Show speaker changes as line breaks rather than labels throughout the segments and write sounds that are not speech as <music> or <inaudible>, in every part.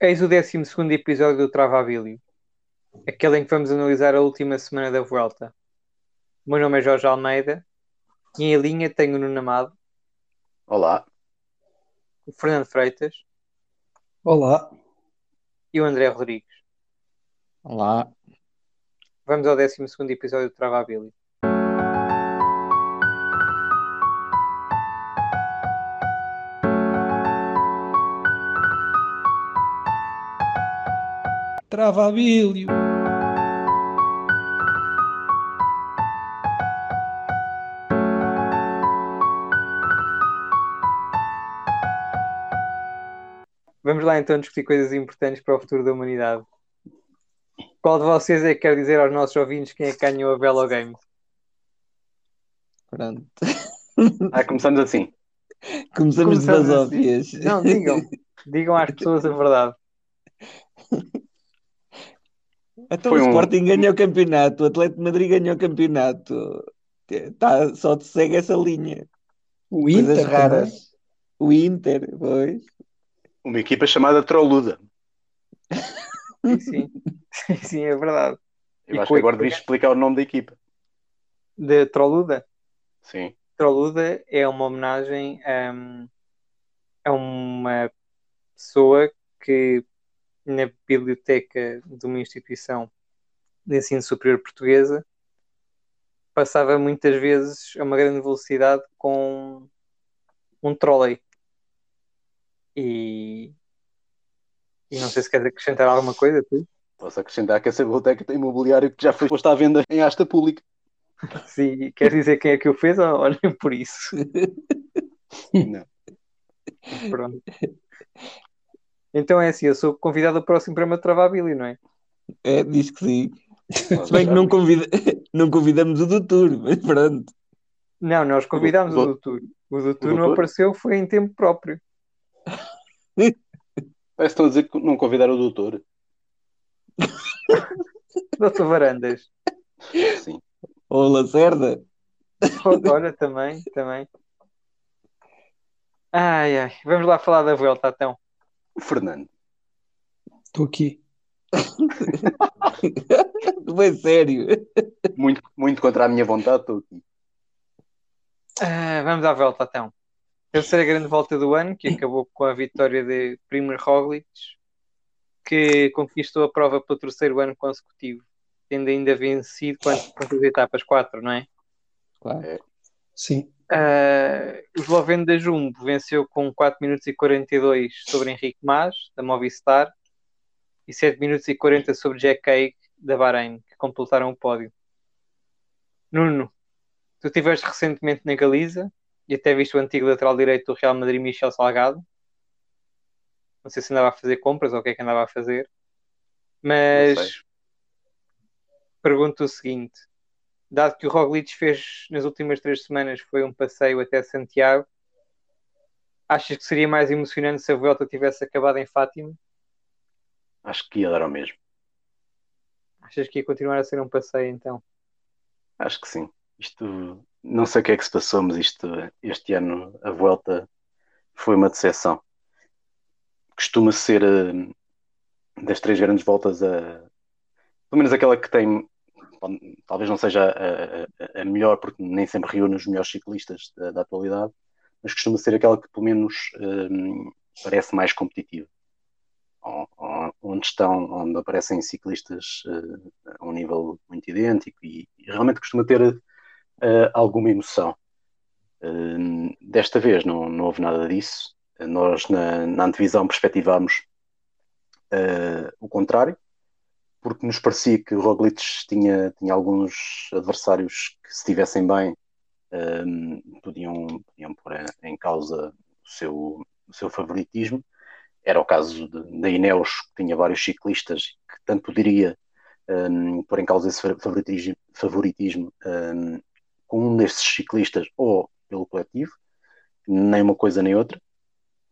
Eis o 12 episódio do Travabilio, aquele em que vamos analisar a última semana da Vuelta. O meu nome é Jorge Almeida e em linha tenho o Nuno Amado.
Olá.
O Fernando Freitas.
Olá.
E o André Rodrigues.
Olá.
Vamos ao 12 episódio do Travabilio.
Travabilio.
Vamos lá então discutir coisas importantes para o futuro da humanidade. Qual de vocês é que quer dizer aos nossos ouvintes quem é que ganhou a Velo Games?
Pronto.
Ah, começamos assim.
Começamos,
Começamos
das
assim.
óbvias.
Não, digam. digam às pessoas a verdade.
Então
Foi
o
um-
Sporting ganhou o campeonato, o Atlético de Madrid ganhou o campeonato. Tá, só te segue essa linha.
O
Coisas
Inter
raras.
também.
O Inter, pois.
Uma equipa chamada Troluda.
Sim, sim. É verdade.
Eu
E
acho que agora
a-
devias explicar o nome da equipa.
De Troluda.
Sim.
Troluda é uma homenagem hum, a uma pessoa que na biblioteca de uma instituição de ensino superior portuguesa passava muitas vezes a uma grande velocidade com um trolley. E, e não sei se queres acrescentar alguma coisa, tu?
Posso acrescentar que essa biblioteca tem imobiliário que já foi posto à venda em asta pública. <laughs>
Se queres dizer quem é que o fez ou, ou nem por isso? <laughs>
Não.
Pronto. Então é assim, eu sou convidado ao próximo programa de Travabili, não é?
É, diz que sim. Se bem que não, convida... <laughs> não convidamos o doutor, mas pronto.
Não, nós convidámos o,
O-
doutor. O doutor não apareceu, foi em tempo próprio. <laughs>
Parece que estão a dizer que não convidaram o doutor. <laughs>
Doutor Varandas.
Sim.
Ou Lacerda.
Olha, também, também. Ai, ai. Vamos lá falar da Vuelta, então.
Fernando.
Estou aqui. <laughs>
Bem sério.
Muito, muito contra a minha vontade, estou aqui.
Ah, vamos à Vuelta, então. Terceira grande volta do ano, que acabou com a vitória de Primer Roglic, que conquistou a prova pelo terceiro ano consecutivo, tendo ainda vencido quantas, quantas etapas? Quatro, não é?
Claro.
Sim.
Uh, o esloveno da Jumbo venceu com 4 minutos e 42 sobre Henrique Mas, da Movistar, e 7 minutos e 40 sobre Jack Haig, da Bahrein, que completaram o pódio. Nuno, tu estiveste recentemente na Galiza e até viste o antigo lateral direito do Real Madrid, Michel Salgado. Não sei se andava a fazer compras ou o que é que andava a fazer, mas pergunto o seguinte: dado que o Roglic fez nas últimas três semanas foi um passeio até Santiago, achas que seria mais emocionante se a volta tivesse acabado em Fátima?
Acho que ia dar ao mesmo.
Achas que ia continuar a ser um passeio então?
Acho que sim. Isto, não sei o que é que se passou, mas isto, este ano, a volta foi uma decepção. Costuma ser eh, das três grandes voltas, a, pelo menos aquela que tem, talvez não seja a, a- a melhor, porque nem sempre reúne os melhores ciclistas da, da atualidade, mas costuma ser aquela que, pelo menos, eh, parece mais competitiva. Onde estão, onde aparecem ciclistas eh, a um nível muito idêntico e, e realmente costuma ter eh, alguma emoção. Eh, desta vez não, não houve nada disso. Nós na, na antevisão perspectivámos eh, o contrário, porque nos parecia que o Roglic tinha, tinha alguns adversários que, se estivessem bem, eh, podiam, podiam pôr em causa o seu, o seu favoritismo. Era o caso da Ineos, que tinha vários ciclistas que tanto poderia um, pôr em causa esse fa- favoritismo, favoritismo um, com um desses ciclistas ou pelo coletivo, nem uma coisa nem outra,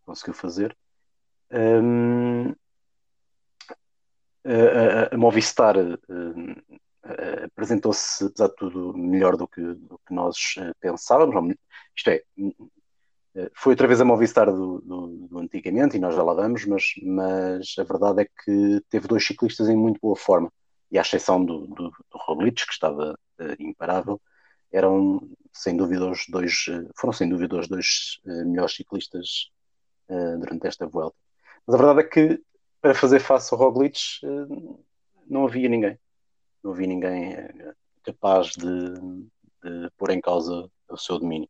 conseguiu fazer. Um, a, a- Movistar um, a- apresentou-se, apesar de tudo, melhor do que, do que nós eh, pensávamos. Isto é, Eh, Foi outra vez a Movistar do, do- do antigamente, e nós já lá vamos, mas, mas a verdade é que teve dois ciclistas em muito boa forma, e à exceção do, do, do Roglic, que estava eh, imparável, eram sem dúvida os dois, eh, foram sem dúvida os dois eh, melhores ciclistas eh, durante esta volta. Mas a verdade é que para fazer face ao Roglic eh, não havia ninguém, não havia ninguém eh, capaz de, de pôr em causa o seu domínio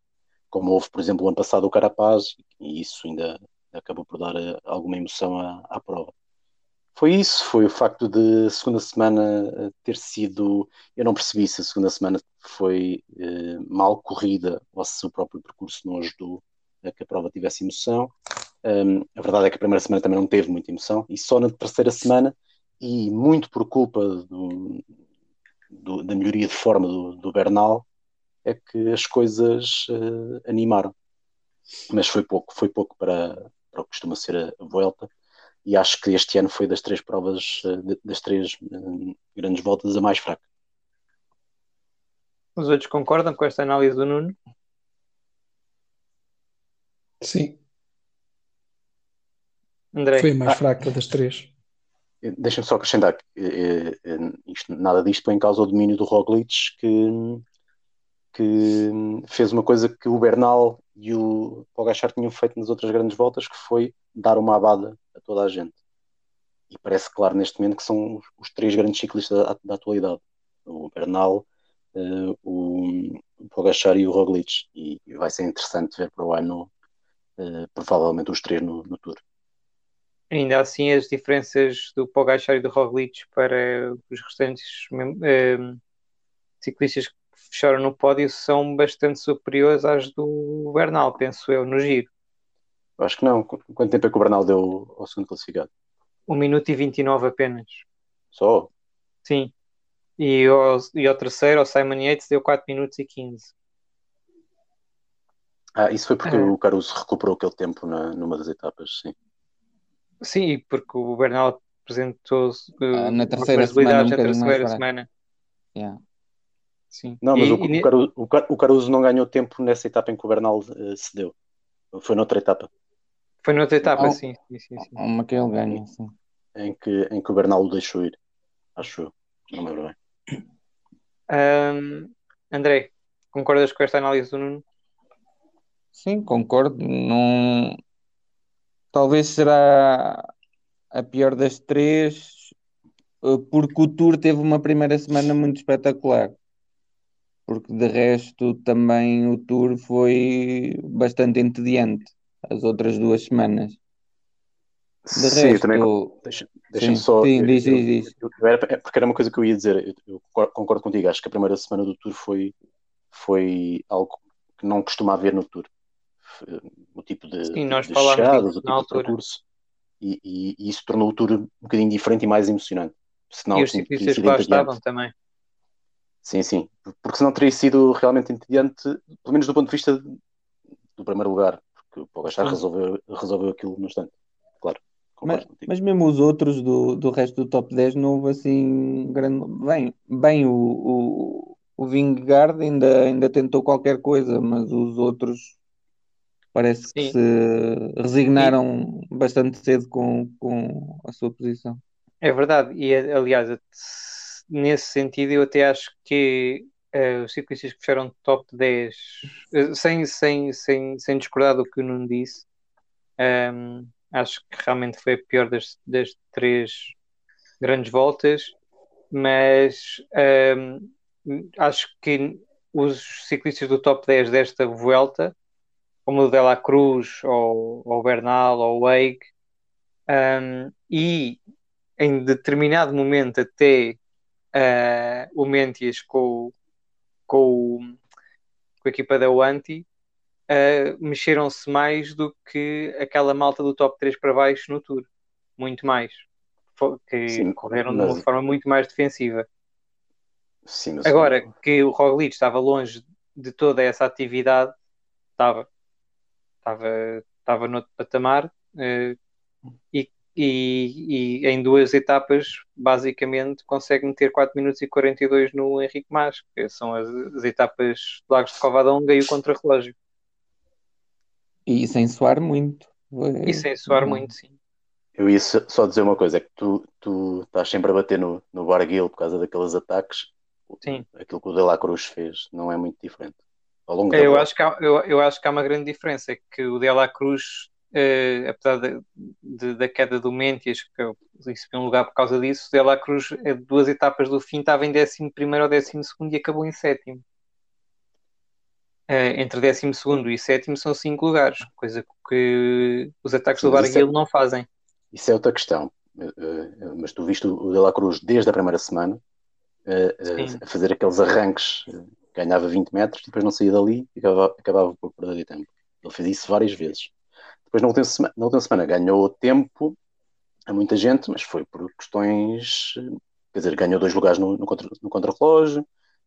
como houve, por exemplo, o ano passado o Carapaz, e isso ainda acabou por dar eh, alguma emoção à, à prova. Foi isso, foi o facto de a segunda semana ter sido. Eu não percebi se a segunda semana foi eh, mal corrida ou se o próprio percurso não ajudou a que a prova tivesse emoção. Um, a verdade é que a primeira semana também não teve muita emoção, e só na terceira semana, e muito por culpa do, do- da melhoria de forma do, do Bernal, é que as coisas eh, animaram. Mas foi pouco, foi pouco para, para o que costuma ser a, a Vuelta. E acho que este ano foi das três provas, eh, das três eh, grandes voltas, a mais fraca.
Os outros concordam com esta análise do Nuno?
Sim,
André,
foi a mais
Ah.
fraca das três.
Eh, Deixa-me só acrescentar que eh, eh, isto- nada disto põe em causa o domínio do Roglic, que, que fez uma coisa que o Bernal e o Pogacar tinham feito nas outras grandes voltas, que foi dar uma abada a toda a gente. E parece claro neste momento que são os- três grandes ciclistas da, da atualidade. O Bernal, eh, o, Pogacar e o Roglic. E vai ser interessante ver para o ano, eh, provavelmente os três no, no Tour.
Ainda assim as diferenças do Pogacar e do Roglic para os restantes eh, ciclistas que fecharam no pódio são bastante superiores às do Bernal, penso eu, no giro.
Acho que não. Qu- Quanto tempo é que o Bernal deu ao segundo classificado?
1 minuto e 29 apenas.
Só?
Sim. E ao, e ao terceiro, ao Simon Yates, deu 4 minutos e 15.
Ah, isso foi porque
É.
o Caruso recuperou aquele tempo na, numa das etapas, sim.
Sim, porque o Bernal apresentou-se eh,
Ah, na terceira semana, um
na terceira semana.
Yeah.
Sim.
Não, mas
E-
o,
e
o, Caruso, o Car- o Caruso não ganhou tempo nessa etapa em que o Bernal eh, cedeu. Foi noutra etapa
foi noutra etapa, sim, sim, sim, sim.
Uma que ele ganha, sim.
em que, em que o Bernal o deixou ir. Acho eu. Não me lembro bem.
Ahm, André, concordas com esta análise do Nuno?
Sim, concordo. Não... Talvez será a pior das três, eh, porque o Tour teve uma primeira semana muito espetacular. Porque de resto também o Tour foi bastante entediante as outras duas semanas. De
sim, também
resto,
Deixa- Deixa-me só.
sim,
eu-
diz, diz,
eu- eu era- é porque era uma coisa que eu ia dizer. Eu, concordo contigo. Acho que a primeira semana do Tour foi, foi algo que não costuma haver no Tour. O tipo de,
Sim, nós
de
disso
o tipo de
altura.
percurso. E, e- e isso tornou o Tour um bocadinho diferente e mais emocionante. Senão
E os
teria
ciclistas lá estavam também.
Sim, sim. Porque senão teria sido realmente entediante, pelo menos do ponto de vista do primeiro lugar. Porque o Pogacar
Sim.
resolveu, resolveu aquilo no instante. Claro,
Mas, mas mesmo os outros do, do resto do top 10 não houve assim grande. Bem, bem o, o, o Vingegaard ainda, ainda tentou qualquer coisa, mas os outros parece que
Sim.
se resignaram bastante cedo com, com a sua posição.
É verdade, e aliás, nesse sentido, eu até acho que eh, os ciclistas que fecharam top 10, eh, sem, sem, sem, sem discordar do que o Nuno disse, ehm, acho que realmente foi a pior das, das três grandes voltas, mas ehm, acho que os ciclistas do top 10 desta Vuelta, como o Dela Cruz, ou, o Bernal, ou o Eig, ehm, e em determinado momento até eh, o Mentias com, com, com a equipa da Wanti eh, mexeram-se mais do que aquela malta do top 3 para baixo no Tour. Muito mais. Que
Sim,
correram de
mas-
uma forma muito mais defensiva.
Sim,
Agora que o Roglic estava longe de toda essa atividade, estava, estava, estava noutro patamar eh, e, e, e em duas etapas, basicamente, consegue meter 4 minutos e 42 no Henrique Mas, que são as, as etapas de Lagos de Covadonga e o contrarrelógio.
E sem suar muito.
E sem suar muito, sim.
Eu ia só dizer uma coisa, é que tu, tu estás sempre a bater no, no Barguil por causa daqueles ataques.
Sim.
Aquilo que o De La Cruz fez não é muito diferente. Ao longo da
Eu
bola.
acho, que há, eu, eu acho que há uma grande diferença, é que o De La Cruz, eh, apesar de- de- da queda do Mentias, que eu disse um lugar por causa disso, o De La Cruz, eh, duas etapas do fim, estava em 11 primeiro ou 12 segundo e acabou em sétimo. Eh, entre 12 segundo e sétimo são cinco lugares, coisa que os ataques
Sim,
do
é-
Barguil não fazem.
Isso é outra questão. Eh, eh, Mas tu viste o De La Cruz desde a primeira semana a fazer aqueles arranques, ganhava 20 metros, depois não saía dali e acabava, acabava por perder tempo. Ele fez isso várias vezes. Depois, na última, semana, na última semana, ganhou tempo a muita gente, mas foi por questões. Quer dizer, ganhou dois lugares no, no, contra, no contrarrelógio,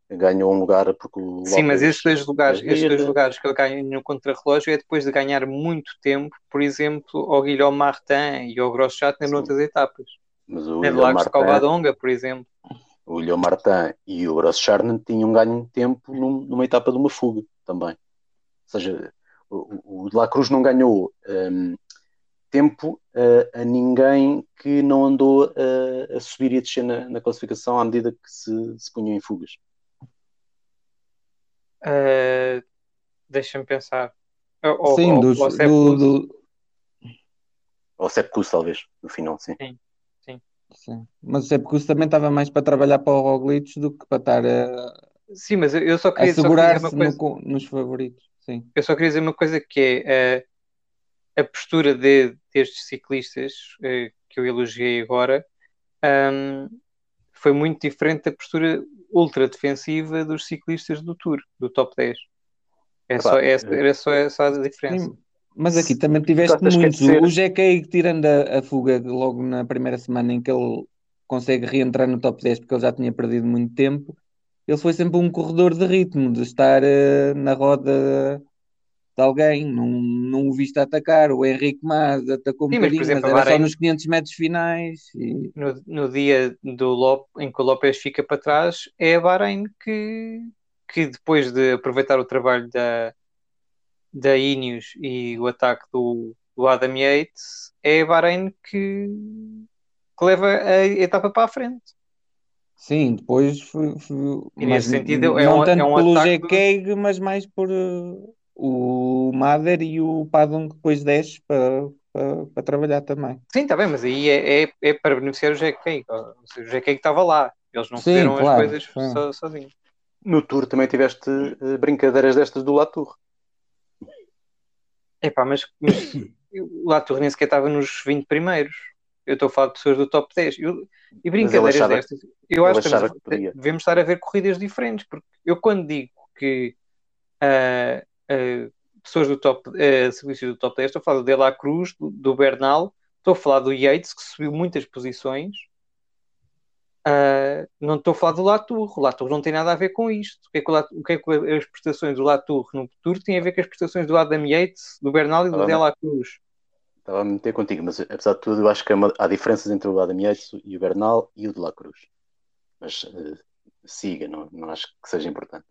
ganhou um lugar porque o.
Sim, mas esses dois lugares,
fez
esses dois lugares que ele ganha no contrarrelógio é depois de ganhar muito tempo, por exemplo, ao Guilherme Martin e ao Grosschartner
Sim.
noutras etapas.
Mas o William
Lagos de
Martin,
Calvadonga, por exemplo.
O William Martin e o Gross Charnan tinham ganho tempo num- numa etapa de uma fuga também. Ou seja, o, o De La Cruz não ganhou hum, tempo a, a ninguém que não andou a, a subir e a descer na, na classificação à medida que se, se punham em fugas.
Uh, Deixa-me pensar. Ou,
Sim,
ou-
dos-
ou
do, do-
Ou Sepp Kuss, talvez, no final, sim.
sim. Mas o Sepp Kuss também estava mais para trabalhar para o Roglic do que para estar a,
Sim, mas eu- só
a
queria, só queria dizer
segurar-se
uma
no
coisa.
co- nos favoritos. Sim.
Eu só queria dizer uma coisa que é uh, a postura de, destes ciclistas uh, que eu elogiei agora um, foi muito diferente da postura ultra defensiva dos ciclistas do Tour, do top 10. É
Epá,
só, é, era só essa a diferença.
Sim, Mas aqui também tiveste
a
muitos. O GK, tirando a, a fuga logo na primeira semana em que ele consegue reentrar no top 10 porque ele já tinha perdido muito tempo, ele foi sempre um corredor de ritmo, de estar eh, na roda de alguém, não, não o viste atacar. O Henrique Mas atacou um
Sim, mas, por
bocadinho, mas,
exemplo, a
era só
Bahrein-
nos 500 metros finais. E,
no, no dia do Lop, em que o Lopes fica para trás, é a Bahrein que, que depois de aproveitar o trabalho da, da Ineos e o ataque do, do Adam Yates, é a Bahrein que, que leva a etapa para a frente.
sim, depois foi, foi-
E
mas
nesse sentido,
não
é um-
tanto
é um
pelo
ataque
GK, mas mais por eh, o Mader e o Padon que depois desce para, para, para trabalhar também.
Sim, está bem, mas aí é, é, é para beneficiar o seja, o GK estava lá. Eles não
Sim,
fizeram as
claro,
coisas
sim.
so- sozinhos.
No Tour também tiveste eh, brincadeiras destas do Latour.
Epá, mas, mas <coughs> o Latour nem sequer estava nos 20 primeiros. Eu estou a falar de pessoas do top 10. Eu- e brincadeiras
achava-
destas. Eu acho que
que
devemos estar a ver corridas diferentes. Porque eu, quando digo que ah, ah, pessoas do top, ah, serviços do top 10, estou a falar do De La Cruz, do, do Bernal, estou a falar do Yates, que subiu muitas posições. Ah, não estou a falar do Latour. O Latour não tem nada a ver com isto. O que é que, Latour- que, é que as prestações do Latour no Tour têm a ver com as prestações do Adam Yates, do Bernal e do
Ah,
De La Cruz?
Estava a meter contigo, mas apesar de tudo, eu acho que há, uma- há diferenças entre o Adam Yates e o Bernal e o de La Cruz. Mas eh, siga, não, não acho que seja importante.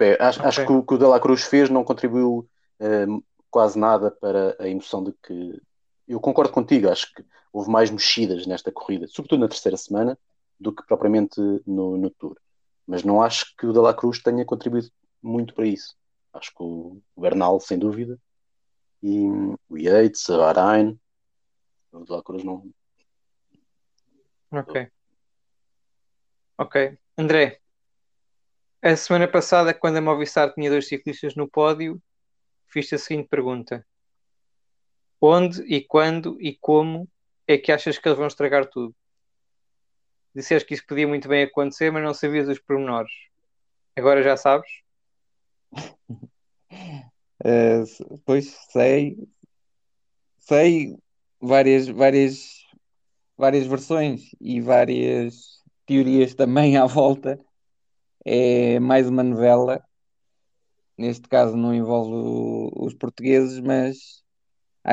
É, acho, acho
Ok.
que o que o de La Cruz fez não contribuiu eh, quase nada para a emoção de que. Eu concordo contigo, acho que houve mais mexidas nesta corrida, sobretudo na terceira semana, do que propriamente no, no Tour. Mas não acho que o de La Cruz tenha contribuído muito para isso. Acho que o Bernal, sem dúvida, e o Yates, a Bahrein, o de La Cruz não.
Ok. Ok. André, a semana passada, quando a Movistar tinha dois ciclistas no pódio, fiz-te a seguinte pergunta: Onde e quando e como é que achas que eles vão estragar tudo? Disseste que isso podia muito bem acontecer, mas não sabias os pormenores. Agora já sabes? <laughs>
Eh, pois sei, sei várias, várias, várias versões e várias teorias também à volta. É mais uma novela. Neste caso não envolve os portugueses, mas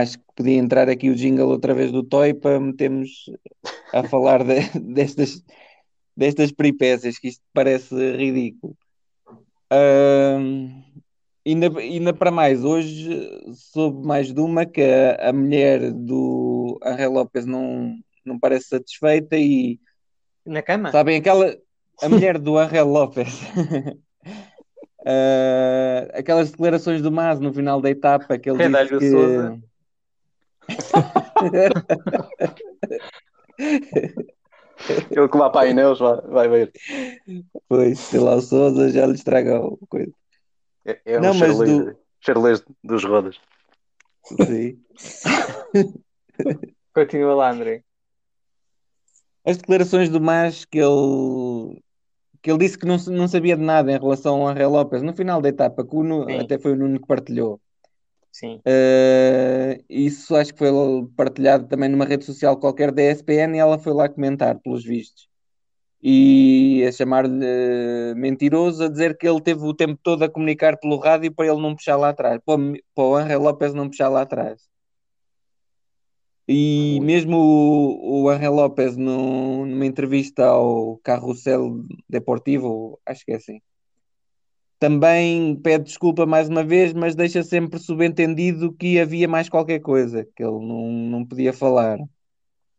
acho que podia entrar aqui o jingle outra vez do Toy para metermos a falar de- <laughs> destas, destas peripécias, que isto parece ridículo. Ahm, ainda, ainda para mais, hoje soube mais de uma que a, a mulher do Angel Lopes não, não parece satisfeita e
Na cama?
sabem aquela a mulher do Angel Lopes <laughs> Ah, aquelas declarações do Mas no final da etapa que ele disse que
Sousa.
Ele que vai para a Ineos vai, vai ver.
pois, sei lá, o Sousa já lhe estragou a coisa.
É, é
Não,
um
mas
charlês,
do-
charlês dos rodas.
Sim.
Continua lá, André.
As declarações do Mas que ele que ele disse que não, não sabia de nada em relação ao Angel Lopes no final da etapa, que o Nu-
Sim.
até foi o Nuno que partilhou.
Sim.
Uh, isso acho que foi partilhado também numa rede social qualquer da ESPN e ela foi lá comentar, pelos vistos. E a chamar-lhe uh, mentiroso, a dizer que ele teve o tempo todo a comunicar pelo rádio para ele não puxar lá atrás, para, o- para o Angel Lopes não puxar lá atrás. E mesmo o, o Angel Lopes, no- numa entrevista ao Carrossel Deportivo, acho que é assim, também pede desculpa mais uma vez, mas deixa sempre subentendido que havia mais qualquer coisa, que ele não, não podia falar.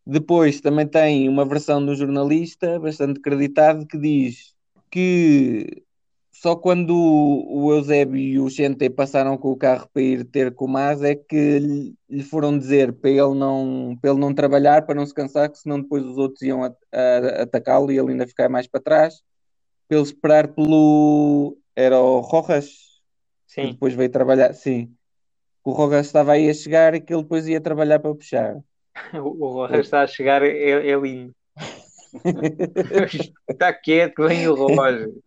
Depois também tem uma versão do jornalista, bastante acreditado, que diz que só quando o Eusébio e o Xente passaram com o carro para ir ter com o Mas é que lhe, foram dizer para ele, não, para ele não trabalhar, para não se cansar, que senão depois os outros iam atacá-lo e ele ainda ficar mais para trás, para ele esperar pelo. Era o Rojas, que
Sim.
depois veio trabalhar. Sim, o Rojas estava aí a chegar e que ele depois ia trabalhar para puxar. <laughs>
O, Rojas está a chegar, é, é lindo. <laughs> Está quieto, vem o relógio.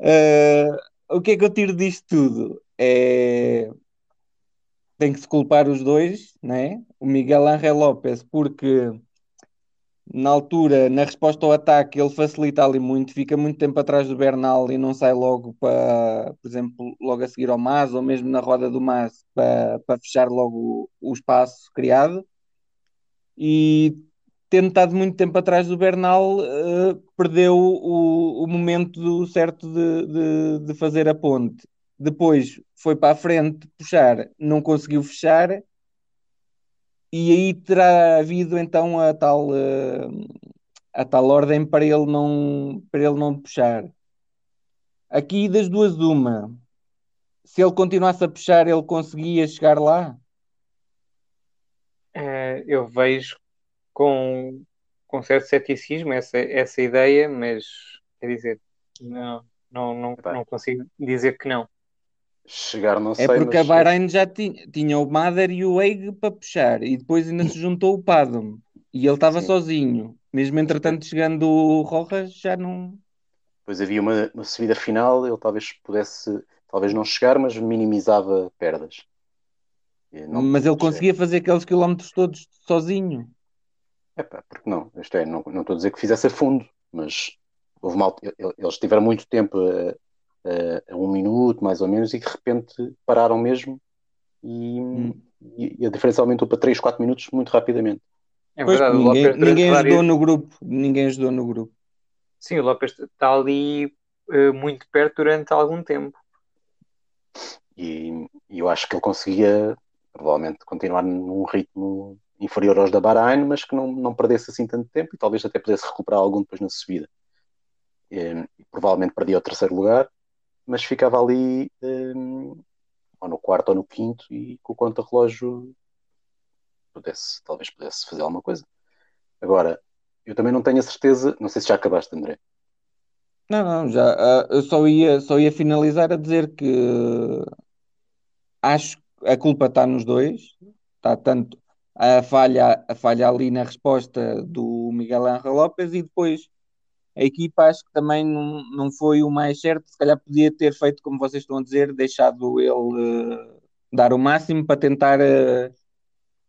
Uh, o que é que eu tiro disto tudo? É... Tem que se culpar os dois, né? O Miguel Ángel López, porque na altura, na resposta ao ataque, ele facilita ali muito, fica muito tempo atrás do Bernal e não sai logo para, por exemplo, logo a seguir ao Mas, ou mesmo na roda do Mas, para, para fechar logo o, espaço criado. E tendo estado muito tempo atrás do Bernal, eh, perdeu o, o momento certo de, de, de fazer a ponte. Depois foi para a frente puxar, não conseguiu fechar, e aí terá havido então a tal, eh, a tal ordem para ele não, para ele não puxar. Aqui das duas, uma. Se ele continuasse a puxar, ele conseguia chegar lá?
Eh, eu vejo com, com certo ceticismo essa, essa ideia, mas quer dizer, não, não, não, não consigo dizer que não.
Chegar não sei,
É porque a
mas
Bahrein já tinha, tinha o Mader e o Eig para puxar, e depois ainda se juntou o Padom, e ele estava sozinho. Mesmo entretanto, chegando o Rojas, já não.
depois havia uma, uma subida final, ele talvez pudesse, talvez não chegar, mas minimizava perdas. Não-
Mas ele conseguia fazer aqueles quilómetros todos sozinho.
Epá, porque não? Isto é, não, não estou a dizer que fizesse a fundo, mas houve mal, eles tiveram muito tempo a, a- a um minuto, mais ou menos, e de repente pararam mesmo e,
Hum.
e- e a diferença aumentou para 3, 4 minutos muito rapidamente.
É
Pois,
verdade, o
ninguém, ninguém ajudou no grupo. Ninguém ajudou no grupo.
Sim, o Lopes está ali eh, muito perto durante algum tempo.
E, e eu acho que ele conseguia provavelmente continuar num ritmo inferior aos da Bahrein, mas que não, não perdesse assim tanto tempo e talvez até pudesse recuperar algum depois na subida. E, provavelmente perdia o terceiro lugar, mas ficava ali hum, ou no quarto ou no quinto e com o conta-relógio pudesse, talvez pudesse fazer alguma coisa. Agora, eu também não tenho a certeza, não sei se já acabaste, André.
Não, não, já. ah, eu só ia, só ia finalizar a dizer que acho que a culpa está nos dois. Está tanto a falha, a falha ali na resposta do Miguel Ángel López e depois a equipa acho que também não, não foi o mais certo. Se calhar podia ter feito, como vocês estão a dizer, deixado ele eh, dar o máximo para tentar, eh,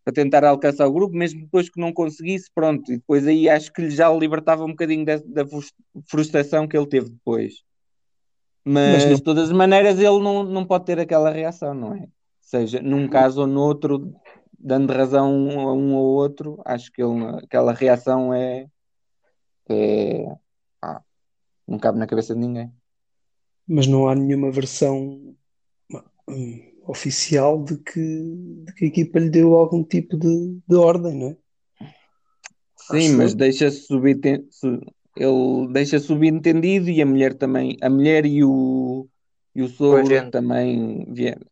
para tentar alcançar o grupo, mesmo depois que não conseguisse, pronto. E depois aí acho que já libertava um bocadinho da, da frus- frustração que ele teve depois. Mas,
Mas
de todas as maneiras ele não, não pode ter aquela reação, não é? Seja num caso ou no outro, dando razão a um ou outro, acho que ele, aquela reação é, é não cabe na cabeça de ninguém.
Mas não há nenhuma versão hum, oficial de que, de que a equipa lhe deu algum tipo de, de ordem, não é?
Sim,
Acho
mas deixa subenten- su- ele deixa subentendido e a mulher também, a mulher e o, e o sogro
agente.
também vieram.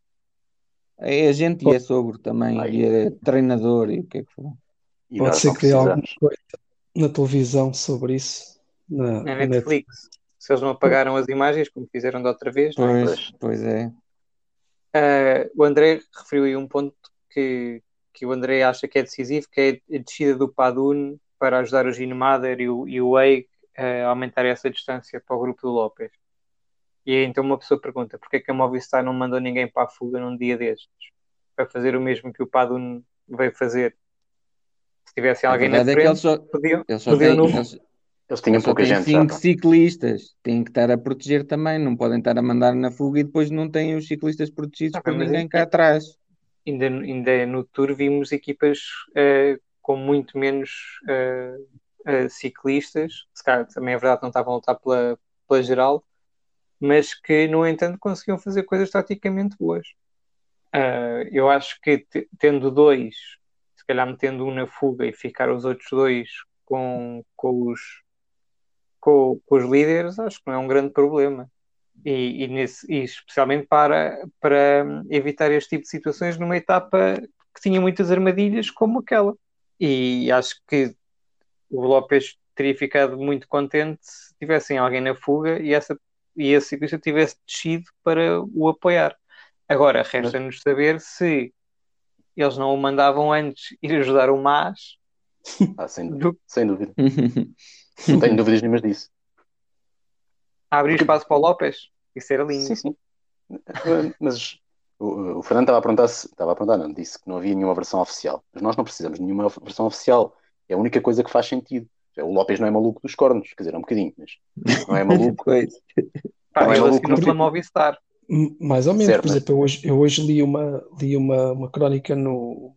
É agente e é sogro também,
Ai.
e é treinador e o que é que for.
Pode ser que dê alguma coisa na televisão sobre isso. Na,
Na
Netflix.
Netflix. Se eles não apagaram as imagens, como fizeram da outra vez, é?
Pois, pois é.
Ah, o André referiu aí um ponto que, que o André acha que é decisivo, que é a descida do Padun para ajudar o Gino Mader e o, e o a aumentar essa distância para o grupo do Lopes. E aí, então uma pessoa pergunta, porquê é que a Movistar não mandou ninguém para a fuga num dia destes? Para fazer o mesmo que o Padun veio fazer. Se tivesse alguém na
é que eles
frente,
só,
podiam,
eles só
podiam
têm,
no-
eles,
Eles tinham pouca
têm
gente
cinco
pá.
ciclistas, têm que estar a proteger também, não podem estar a mandar na fuga e depois não têm os ciclistas protegidos
Ah,
por ninguém
é-
cá atrás.
ainda, ainda no Tour vimos equipas eh, com muito menos eh, eh, ciclistas, se calhar também é verdade que não estavam a lutar pela, pela geral, mas que, no entanto, conseguiam fazer coisas taticamente boas. Eu acho que te- tendo dois, se calhar metendo um na fuga e ficar os outros dois com, com os, com, com os líderes, acho que não é um grande problema. E, e nesse, e especialmente para, para evitar este tipo de situações numa etapa que tinha muitas armadilhas como aquela. E acho que o Lopes teria ficado muito contente se tivessem alguém na fuga e, essa, e esse ciclista tivesse descido para o apoiar. Agora, resta-nos saber se eles não o mandavam antes ir ajudar o Mas
Ah, sem, dúvida,
do
sem dúvida. <laughs> Não tenho dúvidas nenhumas disso.
a abrir espaço para o Lopes. Isso era lindo.
Sim, sim. Mas o, o Fernando estava a perguntar se. Estava a perguntar, não, disse que não havia nenhuma versão oficial. Mas nós não precisamos de nenhuma versão oficial. É a única coisa que faz sentido. O Lopes não é maluco dos cornos, quer dizer, é um bocadinho, mas não é <laughs> maluco.
Pois.
Pá,
Não é
ele
maluco,
pela Movistar.
Mais ou menos,
Certo,
por exemplo, eu hoje, eu hoje li uma, li uma, uma crónica no,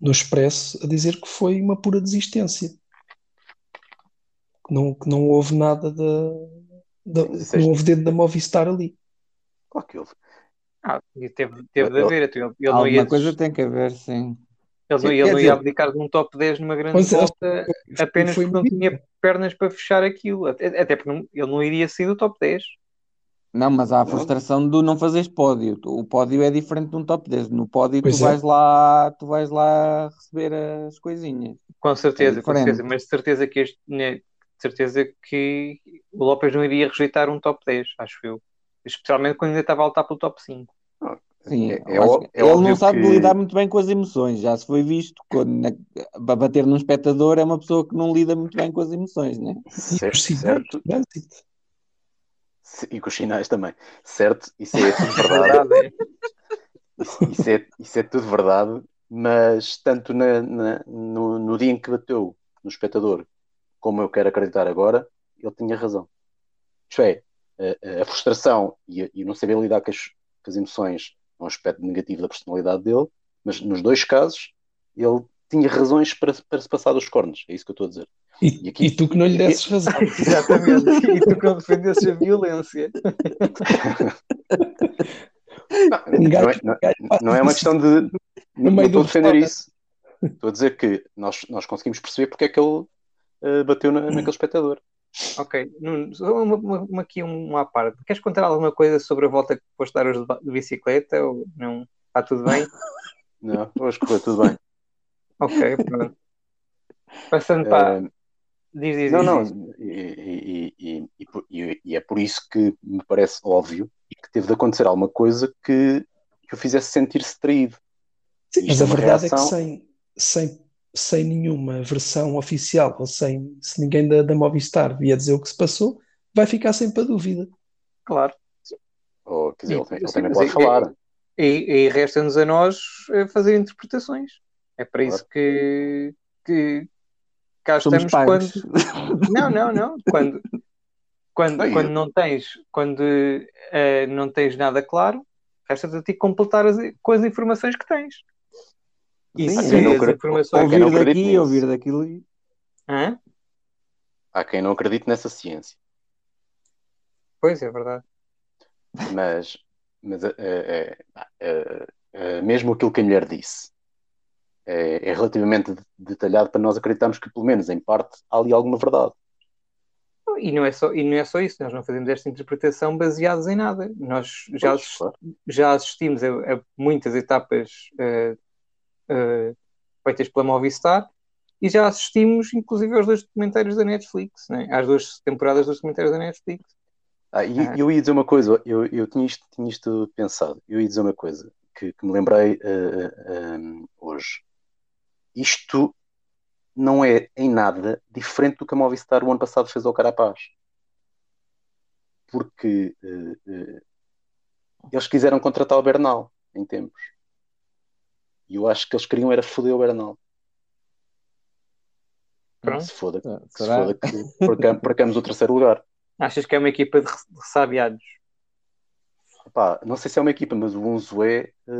no Expresso a dizer que foi uma pura desistência. Não, que não houve nada da, não houve dedo da Movistar ali.
Claro que houve.
Ah, teve, teve de haver. então Ele, ele não ia,
Alguma coisa tem que haver, sim.
ele ele não
dizer-
ia abdicar de um top 10 numa grande
Pois é,
volta apenas porque não tinha pernas para fechar aquilo. Até, até porque não- ele não iria sair do top 10.
Não, mas há a
Não.
frustração de não fazeres pódio. O pódio é diferente de um top 10. No pódio tu
é.
vais lá, tu vais lá receber as coisinhas.
Com certeza, com
diferente.
certeza. Mas de certeza que este, né, certeza que o Lopes não iria rejeitar um top 10, acho eu. Especialmente quando ainda estava a lutar pelo top 5.
Sim,
É- é é
ele não sabe
que-
lidar muito bem com as emoções. Já se foi visto quando na- para bater num espectador é uma pessoa que não lida muito bem com as emoções, né?
Certo, certo. E com os sinais também. Certo, isso é tudo <laughs> verdade.
É.
Isso, isso é, isso é tudo verdade, mas tanto na- na- no, no dia em que bateu no espectador, como eu quero acreditar agora, ele tinha razão. Isto é, a, a frustração e, a- e o não saber lidar com as, com as emoções é um aspecto negativo da personalidade dele, mas nos dois casos ele tinha razões para, para se passar dos cornos. É isso que eu estou a dizer.
E,
E aqui-
e tu que não lhe desses razão. <laughs>
Exatamente. E tu que não defendesses a violência. <laughs>
Não, não é, não-
passa
não é uma questão de. Não,
meio
estou a defender isso. Estou a dizer que nós, nós conseguimos perceber porque é que ele eh, bateu na- naquele espectador.
Ok, Nuno, uma, uma- uma- aqui uma à parte. Queres contar alguma coisa sobre a volta que foste dar hoje de bicicleta? Ou não? Está tudo bem? <laughs>
Não, hoje correu tudo bem.
Ok, pronto. Passando para.
Eh,
Diz, diz,
não,
diz,
não, e, e- e- e é por isso que me parece óbvio e que teve de acontecer alguma coisa que, que o fizesse sentir-se traído.
Sim, mas
é
a
uma
verdade é que
reação-
sem, sem, sem nenhuma versão oficial, ou sem, se ninguém da, da Movistar vier dizer o que se passou, vai ficar sempre a dúvida.
Claro.
Ou, quer dizer, ele, ele também pode
é-
falar.
E, e resta-nos a nós eh, fazer interpretações. É para isso que, que cá
Somos
estamos
pagos.
quando. Não, não, não. Quando, quando,
Não, e
quando não tens, quando eh, não tens nada claro, resta-te a ti completar as, com as informações que tens. E
Sim,
as informações.
quem não
Ouvir daqui,
nisso.
ouvir daquilo. e-
Hã?
Há quem não acredite nessa ciência.
Pois é verdade.
Mas mas é, é, é, é, mesmo aquilo que a mulher disse é, é relativamente detalhado para nós acreditarmos que, pelo menos em parte, há ali alguma verdade.
E não, é só, e não é só isso, nós não fazemos esta interpretação baseados em nada. Nós já,
Pois,
assist-
claro.
já assistimos a, a muitas etapas eh, eh, feitas pela Movistar e já assistimos, inclusive, aos dois documentários da Netflix, né? às duas temporadas dos documentários da Netflix.
Ah, e
Ah.
eu ia dizer uma coisa, eu, eu tinha, isto, tinha isto pensado, eu ia dizer uma coisa que, que me lembrei um, hoje. Isto não é em nada diferente do que a Movistar o ano passado fez ao Carapaz. Porque eh, eh, eles quiseram contratar o Bernal em tempos. E eu acho que eles queriam era foder o Bernal.
Pronto.
Se foda, que se
Será?
foda que percam- percamos o terceiro lugar.
Achas que é uma equipa de re- ressabiados?
Pá, não sei se é uma equipa, mas o Unzué eh,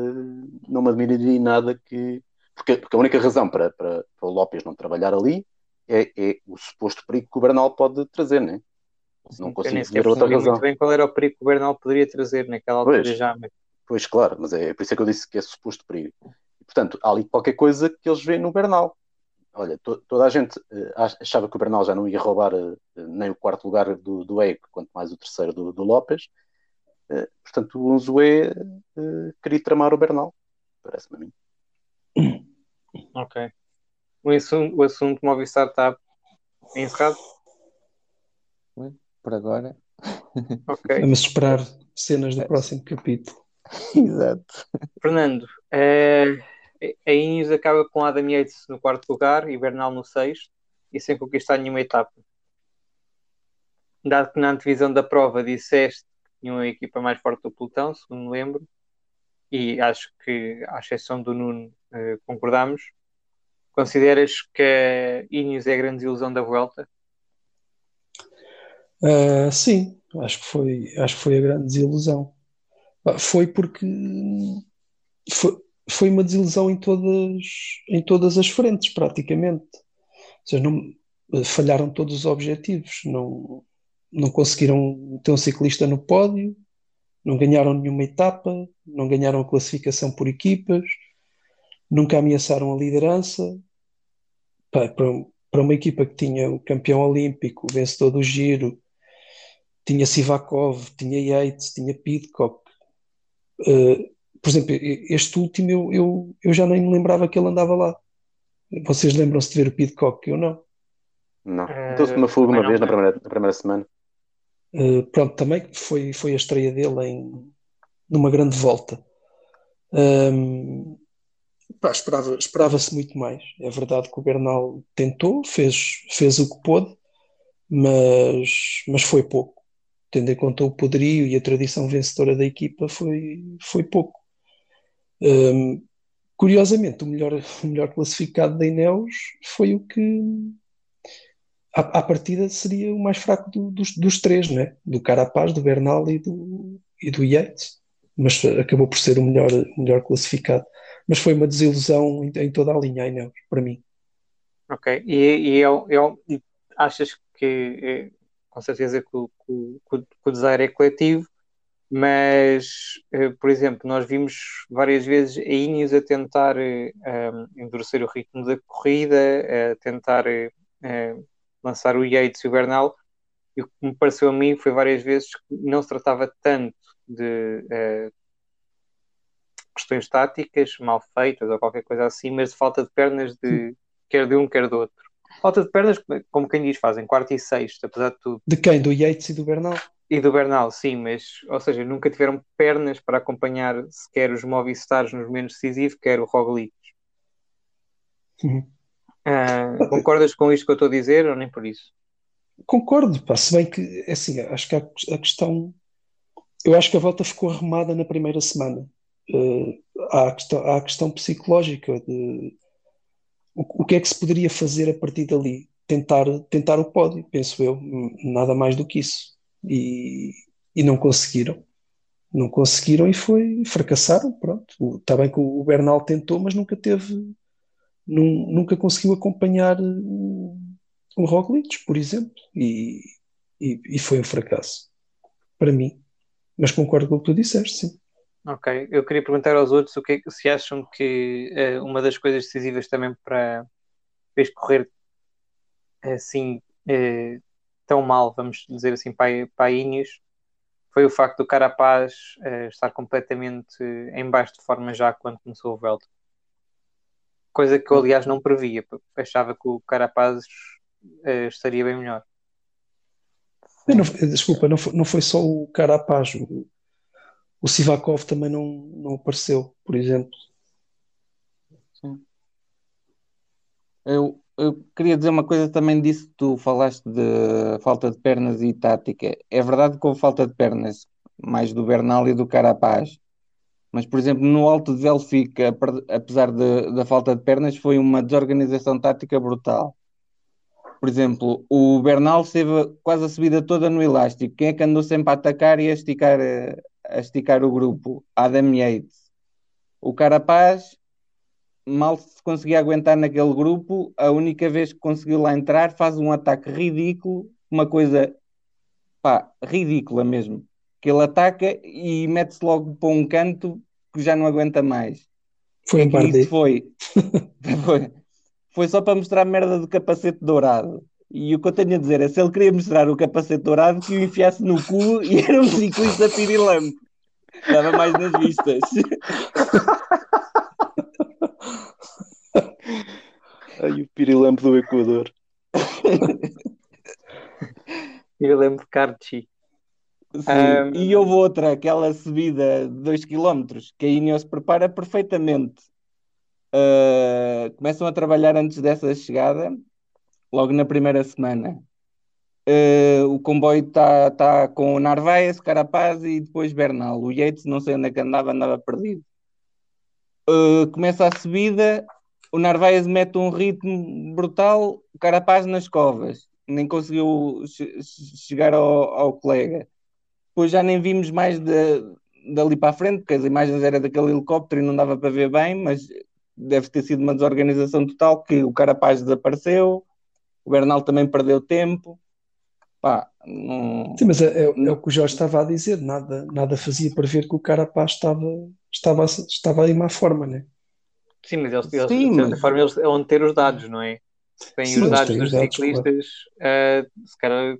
não me admiraria nada que. Porque, porque a única razão para, para, para o López não trabalhar ali é, é o suposto perigo que o Bernal pode trazer, né? Não
Eu
consigo ver outra razão.
muito bem qual era o perigo que o Bernal poderia trazer naquela altura
Pois.
já. Mas,
Pois, claro, mas é por isso é que eu disse que é suposto perigo. Portanto, há ali qualquer coisa que eles veem no Bernal. Olha, to- toda a gente eh, ach- achava que o Bernal já não ia roubar eh, nem o quarto lugar do, do quanto mais o terceiro do, do López. Eh, portanto, o Unzué queria tramar o Bernal, parece-me a mim.
ok. O assunto, o assunto Movistar está encerrado?
Por agora. <laughs>
Ok.
Vamos esperar cenas do próximo capítulo. <laughs>
Exato.
Fernando, eh, a Ineos acaba com Adam Yates no quarto lugar e Bernal no sexto e sem conquistar nenhuma etapa. Dado que na antevisão da prova disseste que tinha uma equipa mais forte do pelotão, segundo me lembro, e acho que, à exceção do Nuno, eh, concordamos, consideras que a Ineos é a grande ilusão da Vuelta?
Ah, sim, acho que foi, acho que foi a grande desilusão. Foi porque foi, foi uma desilusão em todas, em todas as frentes, praticamente. Ou seja, não, falharam todos os objetivos, não, não conseguiram ter um ciclista no pódio, não ganharam nenhuma etapa, não ganharam a classificação por equipas, nunca ameaçaram a liderança. Para, para uma equipa que tinha o campeão olímpico, o vencedor do Giro, tinha Sivakov, tinha Yates, tinha Pidcock. Uh, por exemplo, este último eu, eu, eu já nem me lembrava que ele andava lá. Vocês lembram-se de ver o Pidcock? Eu não.
Não.
Eh,
Então, se uma fuga uma vez na primeira, na primeira semana.
Uh, pronto, também foi, foi a estreia dele em, numa grande volta. Um, pá, esperava, esperava-se muito mais. É verdade que o Bernal tentou, fez, fez o que pôde, mas, mas foi pouco. Tendo em conta o poderio e a tradição vencedora da equipa, foi, foi pouco. Um, curiosamente, o melhor, o melhor classificado da Ineos foi o que, à, à partida, seria o mais fraco do- dos, dos três, né? Do Carapaz, do Bernal e do, e do Yates. Mas acabou por ser o melhor, melhor classificado. Mas foi uma desilusão em, em toda a linha, a Ineos, para mim.
Ok. E, e, eu, eu- achas que, eh, com certeza, que o, que que o desaire é coletivo, mas, eh, por exemplo, nós vimos várias vezes a Ineos a tentar eh, um, endurecer o ritmo da corrida, a tentar eh, lançar o Yates e o Bernal, e o que me pareceu a mim foi várias vezes que não se tratava tanto de eh, questões táticas mal feitas ou qualquer coisa assim, mas de falta de pernas de quer de um, quer do outro. Falta de pernas, como quem diz, fazem quarto e sexto, apesar de tudo.
De quem? Do Yates e do Bernal?
E do Bernal, sim, mas, ou seja, nunca tiveram pernas para acompanhar sequer os Movistars nos momentos decisivos, quer o Roglic.
Uhum.
Ah, concordas com isto que eu estou a dizer ou nem por isso?
Concordo, pá, se bem que, é assim, acho que a, questão. Eu acho que a volta ficou arrumada na primeira semana. Eh, há, a questão, há a questão psicológica de o, o que é que se poderia fazer a partir dali? Tentar, tentar o pódio, penso eu, nada mais do que isso. E, e não conseguiram. Não conseguiram e foi, fracassaram, pronto. Está bem que o Bernal tentou, mas nunca teve, nun- nunca conseguiu acompanhar o, o Roglic, por exemplo, e, e, e foi um fracasso para mim. Mas concordo com o que tu disseste, sim.
Ok, eu queria perguntar aos outros o que é se acham que uh, uma das coisas decisivas também para fez correr assim tão mal, vamos dizer assim, para, para a Ineos, foi o facto do Carapaz uh, estar completamente em baixo de forma já quando começou o Velto. Coisa que eu, aliás, não previa. Achava que o Carapaz estaria bem melhor.
Não, desculpa, não foi, não foi só o Carapaz. O, o Sivakov também não, não apareceu, por exemplo.
Sim. Eu, eu queria dizer uma coisa também disso tu falaste de falta de pernas e tática. É verdade que houve falta de pernas, mais do Bernal e do Carapaz. Mas, por exemplo, no Alto de Velfica, apesar de, da falta de pernas, foi uma desorganização tática brutal. Por exemplo, o Bernal esteve quase a subida toda no elástico. Quem é que andou sempre a atacar e a esticar a esticar o grupo, Adam Yates. O Carapaz mal se conseguia aguentar naquele grupo, a única vez que conseguiu lá entrar faz um ataque ridículo, uma coisa pá, ridícula mesmo. Que ele ataca e mete-se logo para um canto que já não aguenta mais.
Foi um
isso foi, <laughs> foi, foi só para mostrar a merda do capacete dourado. E o que eu tenho a dizer é se ele queria mostrar o capacete dourado, que o enfiasse no cu <laughs> e era um ciclista pirilampo. Dava mais nas vistas. <laughs> <laughs>
Ai, o pirilampo do Equador. <laughs>
Pirilampo Carchi.
Um... E houve outra, aquela subida de 2 km, que a Ineos prepara perfeitamente. Uh, começam a trabalhar antes dessa chegada logo na primeira semana. Uh, o comboio está tá com o Narvaez, Carapaz e depois Bernal. O Yates, não sei onde é que andava, andava perdido. Uh, começa a subida, o Narvaez mete um ritmo brutal, o Carapaz nas covas, nem conseguiu chegar ao, ao colega. Depois já nem vimos mais de, dali para a frente, porque as imagens eram daquele helicóptero e não dava para ver bem, mas deve ter sido uma desorganização total que o Carapaz desapareceu, o Bernal também perdeu tempo. Pá, não...
Sim, mas é, é, é, o que o Jorge estava a dizer, nada, nada fazia para ver que o Carapaz estava, estava, estava em má forma, né?
Sim, mas eles, eles Sim, de certa mas... forma, eles é onde ter os dados, não é? Se têm Sim, os dados dos dados, ciclistas, claro. uh, se calhar.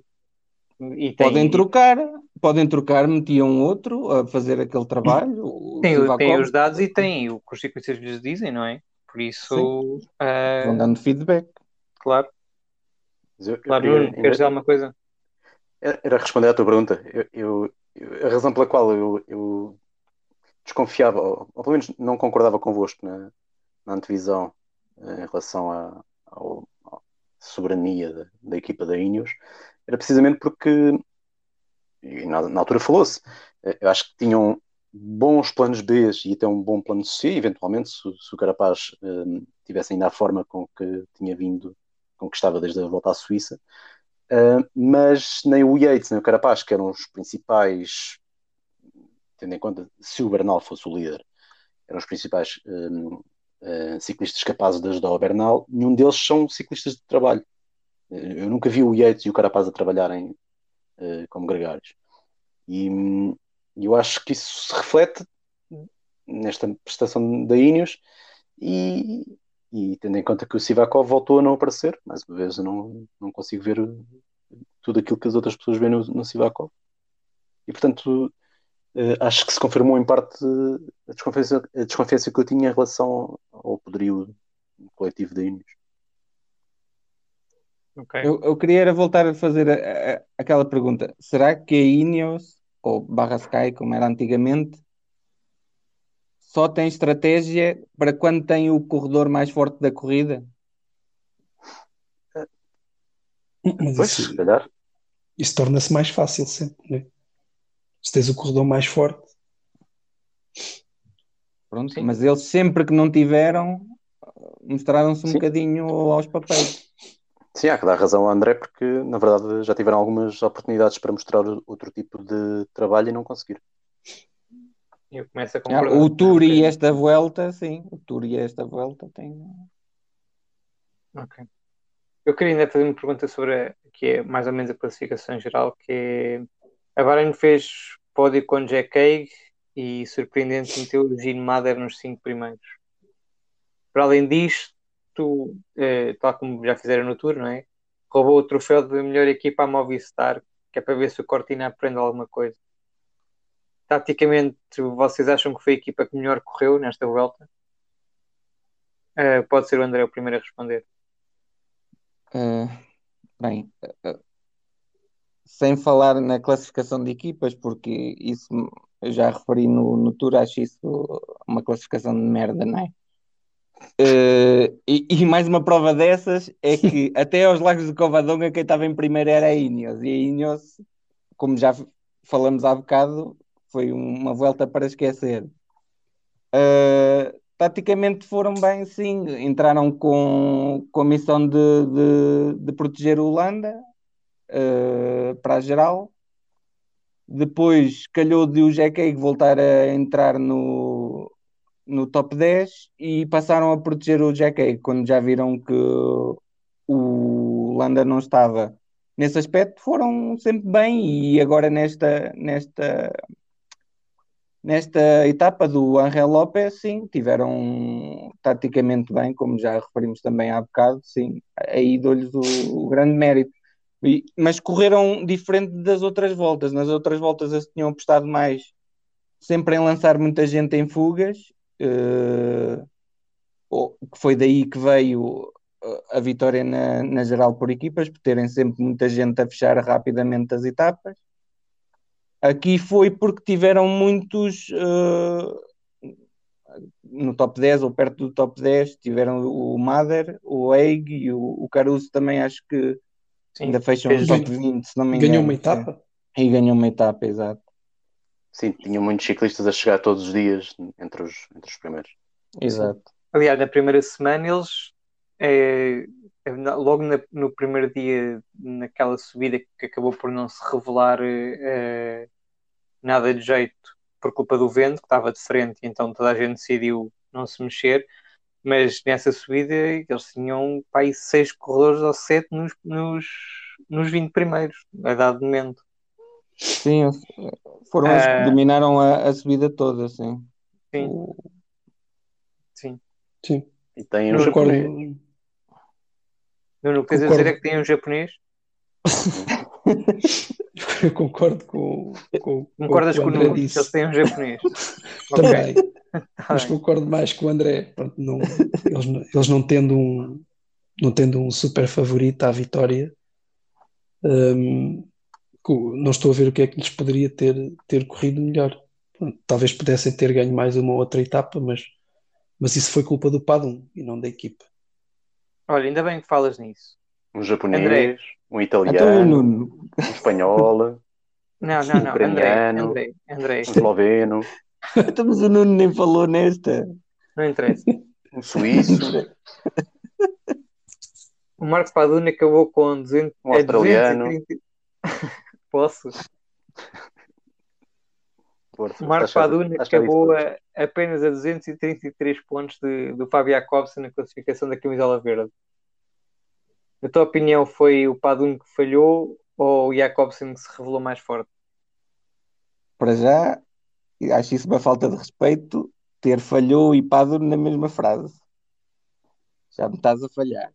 E tem... Podem trocar, podem trocar, metiam outro a fazer aquele trabalho.
Tem, tem os dados e tem o que os ciclistas lhes dizem, não é? Por isso. Uh...
Vão dando feedback.
Claro. Eu, claro, Bruno, queres dizer alguma coisa?
Era responder à tua pergunta. Eu, eu, a razão pela qual eu, eu desconfiava, ou, ou, pelo menos não concordava convosco na, na antevisão eh, em relação à, soberania da, da, equipa da Ineos, era precisamente porque, na, na, altura falou-se, eh, eu acho que tinham bons planos B e até um bom plano C, eventualmente, se, se o Carapaz eh, tivesse ainda a forma com que tinha vindo conquistava desde a volta à Suíça, uh, mas nem o Yates nem o Carapaz, que eram os principais, tendo em conta se o Bernal fosse o líder, eram os principais um, uh, ah, ciclistas capazes de ajudar o Bernal, nenhum deles são ciclistas de trabalho. Eu nunca vi o Yates e o Carapaz a trabalharem uh, como gregários. E um, eu acho que isso se reflete nesta prestação da Ineos e, e tendo em conta que o Sivakov voltou a não aparecer, mais uma vez eu não, não consigo ver tudo aquilo que as outras pessoas veem no, no Sivakov. E portanto, uh, acho que se confirmou em parte a desconfiança, a desconfiança que eu tinha em relação ao poderio coletivo da Ineos.
Okay. Eu, eu, queria voltar a fazer a, a, aquela pergunta: será que a Ineos, ou Barra Sky, como era antigamente, só tem estratégia para quando tem o corredor mais forte da corrida?
Mas pois, isso, se calhar. Isso torna-se mais fácil sempre, né? Se tens o corredor mais forte.
Pronto, Sim. mas eles sempre que não tiveram, mostraram-se um Sim. bocadinho aos papéis.
Sim, há que dar razão ao André, porque na verdade já tiveram algumas oportunidades para mostrar outro tipo de trabalho e não conseguiram.
Eu começo a
concordar. o Tour e esta volta, sim. O Tour e esta volta tem.
Ok. Eu queria ainda fazer uma pergunta sobre a, que é mais ou menos a classificação geral, que é a Bahrein fez pódio com Jack Haig e surpreendente meteu o Gene Mader nos cinco primeiros. Para além disto, eh, tal como já fizeram no Tour, não é? Roubou o troféu de melhor equipa à Movistar, que é para ver se o Cortina aprende alguma coisa. Taticamente, vocês acham que foi a equipa que melhor correu nesta volta? Uh, pode ser o André o primeiro a responder.
Uh, bem, uh, sem falar na classificação de equipas, porque isso eu já referi no, no Tour, acho isso uma classificação de merda, não é? Uh, e, e, mais uma prova dessas é que até aos Lagos de Covadonga quem estava em primeiro era a Ineos e a Ineos, como já falamos há bocado, foi uma volta para esquecer. Uh, taticamente foram bem, sim, entraram com, com a missão de, de, de proteger a Holanda uh, para a geral. Depois calhou de o Jack voltar a entrar no, no top 10 e passaram a proteger o Jack quando já viram que o Landa não estava nesse aspecto foram sempre bem e agora nesta nesta nesta etapa do Angel Lopes sim, tiveram taticamente bem, como já referimos também há bocado, sim, aí dou-lhes o, o, grande mérito e, mas correram diferente das outras voltas, nas outras voltas eles tinham apostado mais sempre em lançar muita gente em fugas uh, foi daí que veio eh, a vitória na, na geral por equipas, por terem sempre muita gente a fechar rapidamente as etapas. Aqui foi porque tiveram muitos uh, no top 10 ou perto do top 10, tiveram o Mader, o Eig e o, o Caruso também acho que Sim, ainda fecham no top 20, se não me engano.
Ganhou uma etapa?
E ganhou uma etapa, exato.
Sim, tinham muitos ciclistas a chegar todos os dias entre os, entre os primeiros.
Exato.
Aliás, na primeira semana eles é, logo na, no primeiro dia, naquela subida que acabou por não se revelar é, nada de jeito por culpa do vento, que estava de frente, então toda a gente decidiu não se mexer. Mas nessa subida eles tinham pá, seis corredores ou sete nos, nos, nos 20 primeiros, a dado momento.
Sim, foram os que ah. dominaram a, a subida toda, sim.
Sim.
O...
Sim.
Sim.
E tem um japonês.
Nuno, o que queres dizer é que tem um japonês? <laughs>
Eu concordo com, com
Concordas com o, Nuno, que eles têm um japonês. <laughs>
Também. Mas concordo mais com o André. Pronto, não, eles, eles não tendo um não tendo um super favorito à vitória, um, não estou a ver o que é que lhes poderia ter, ter corrido melhor. Talvez pudessem ter ganho mais uma outra etapa, mas, mas isso foi culpa do Padum e não da equipe.
Olha, ainda bem que falas nisso.
Um japonês, André. um italiano, um espanhol,
não, não, não. um ucraniano, André, André,
um esloveno. <laughs>
Estamos o Nuno nem falou nesta.
Não interessa. <laughs>
Um suíço.
o Marco Paduna acabou com 200,
um australiano. <laughs> É 230...
Posso? o Marco Paduna acabou a, apenas a 233 pontos de, do Fábio Jacobsen na classificação da camisola verde. Na tua opinião, foi o Padun que falhou ou o Jacobsen que se revelou mais forte?
Para já, acho isso uma falta de respeito ter falhou e Padun na mesma frase. Já me estás a falhar.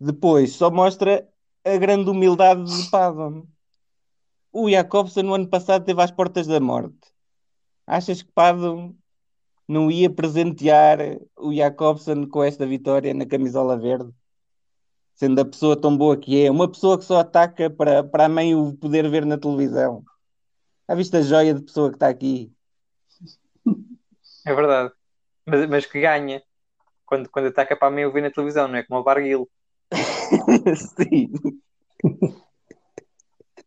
Depois, só mostra a grande humildade de Padun o Jacobsen no ano passado esteve às portas da morte. Achas que Pado não ia presentear o Jacobsen com esta vitória na camisola verde? Sendo a pessoa tão boa que é, uma pessoa que só ataca para, para a mãe o poder ver na televisão. Já viste a joia de pessoa que está aqui?
É verdade. Mas, mas que ganha quando, quando ataca para a mãe o ver na televisão, não é como o Barguil. <laughs>
Sim.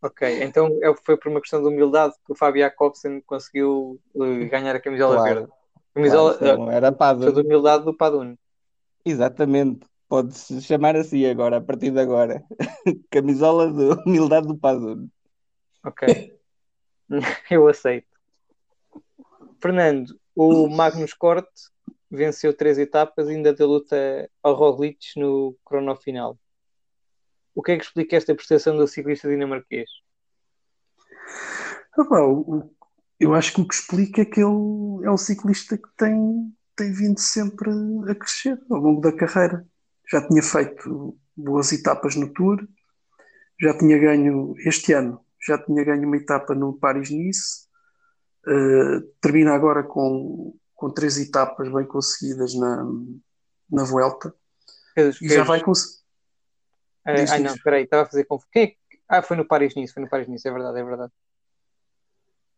Ok, então é foi por uma questão de humildade que o Fábio Jacobsen conseguiu uh, ganhar a camisola claro. verde. Camisola,
claro, não era Padun.
de humildade do Padun.
Exatamente, pode-se chamar assim agora, a partir de agora. <laughs> camisola de humildade do Padun.
Ok, <laughs> eu aceito. Fernando, o Magnus Corte venceu três etapas e ainda deu luta ao Roglic no crono final. O que é que explica esta prestação do ciclista dinamarquês?
o, eu acho que o que explica é que ele é um ciclista que tem, tem vindo sempre a crescer ao longo da carreira. Já tinha feito boas etapas no Tour, já tinha ganho este ano, já tinha ganho uma etapa no Paris-Nice, uh, termina agora com, com três etapas bem conseguidas na, na Vuelta e já vai conseguir.
Ah,
diz,
ai não, espera aí, estava a fazer confusão. É que... Ah, foi no Paris-Nice, foi no Paris-Nice, é verdade, é verdade.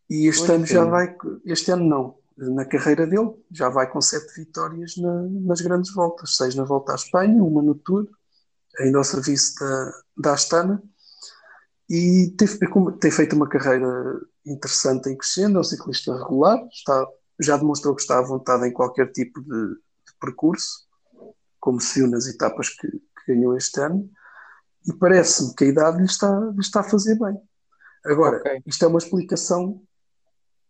E este ano já vai, este ano não, na carreira dele, já vai com sete vitórias na- nas grandes voltas, seis na volta à Espanha, uma no Tour, ainda ao serviço da, da Astana, e tem, tem feito uma carreira interessante em crescendo, é um ciclista regular, está, já demonstrou que está à vontade em qualquer tipo de, de percurso, como se viu nas etapas que, que ganhou este ano, e parece-me que a idade lhe está, lhe está a fazer bem. Agora,
Ok.
isto é uma explicação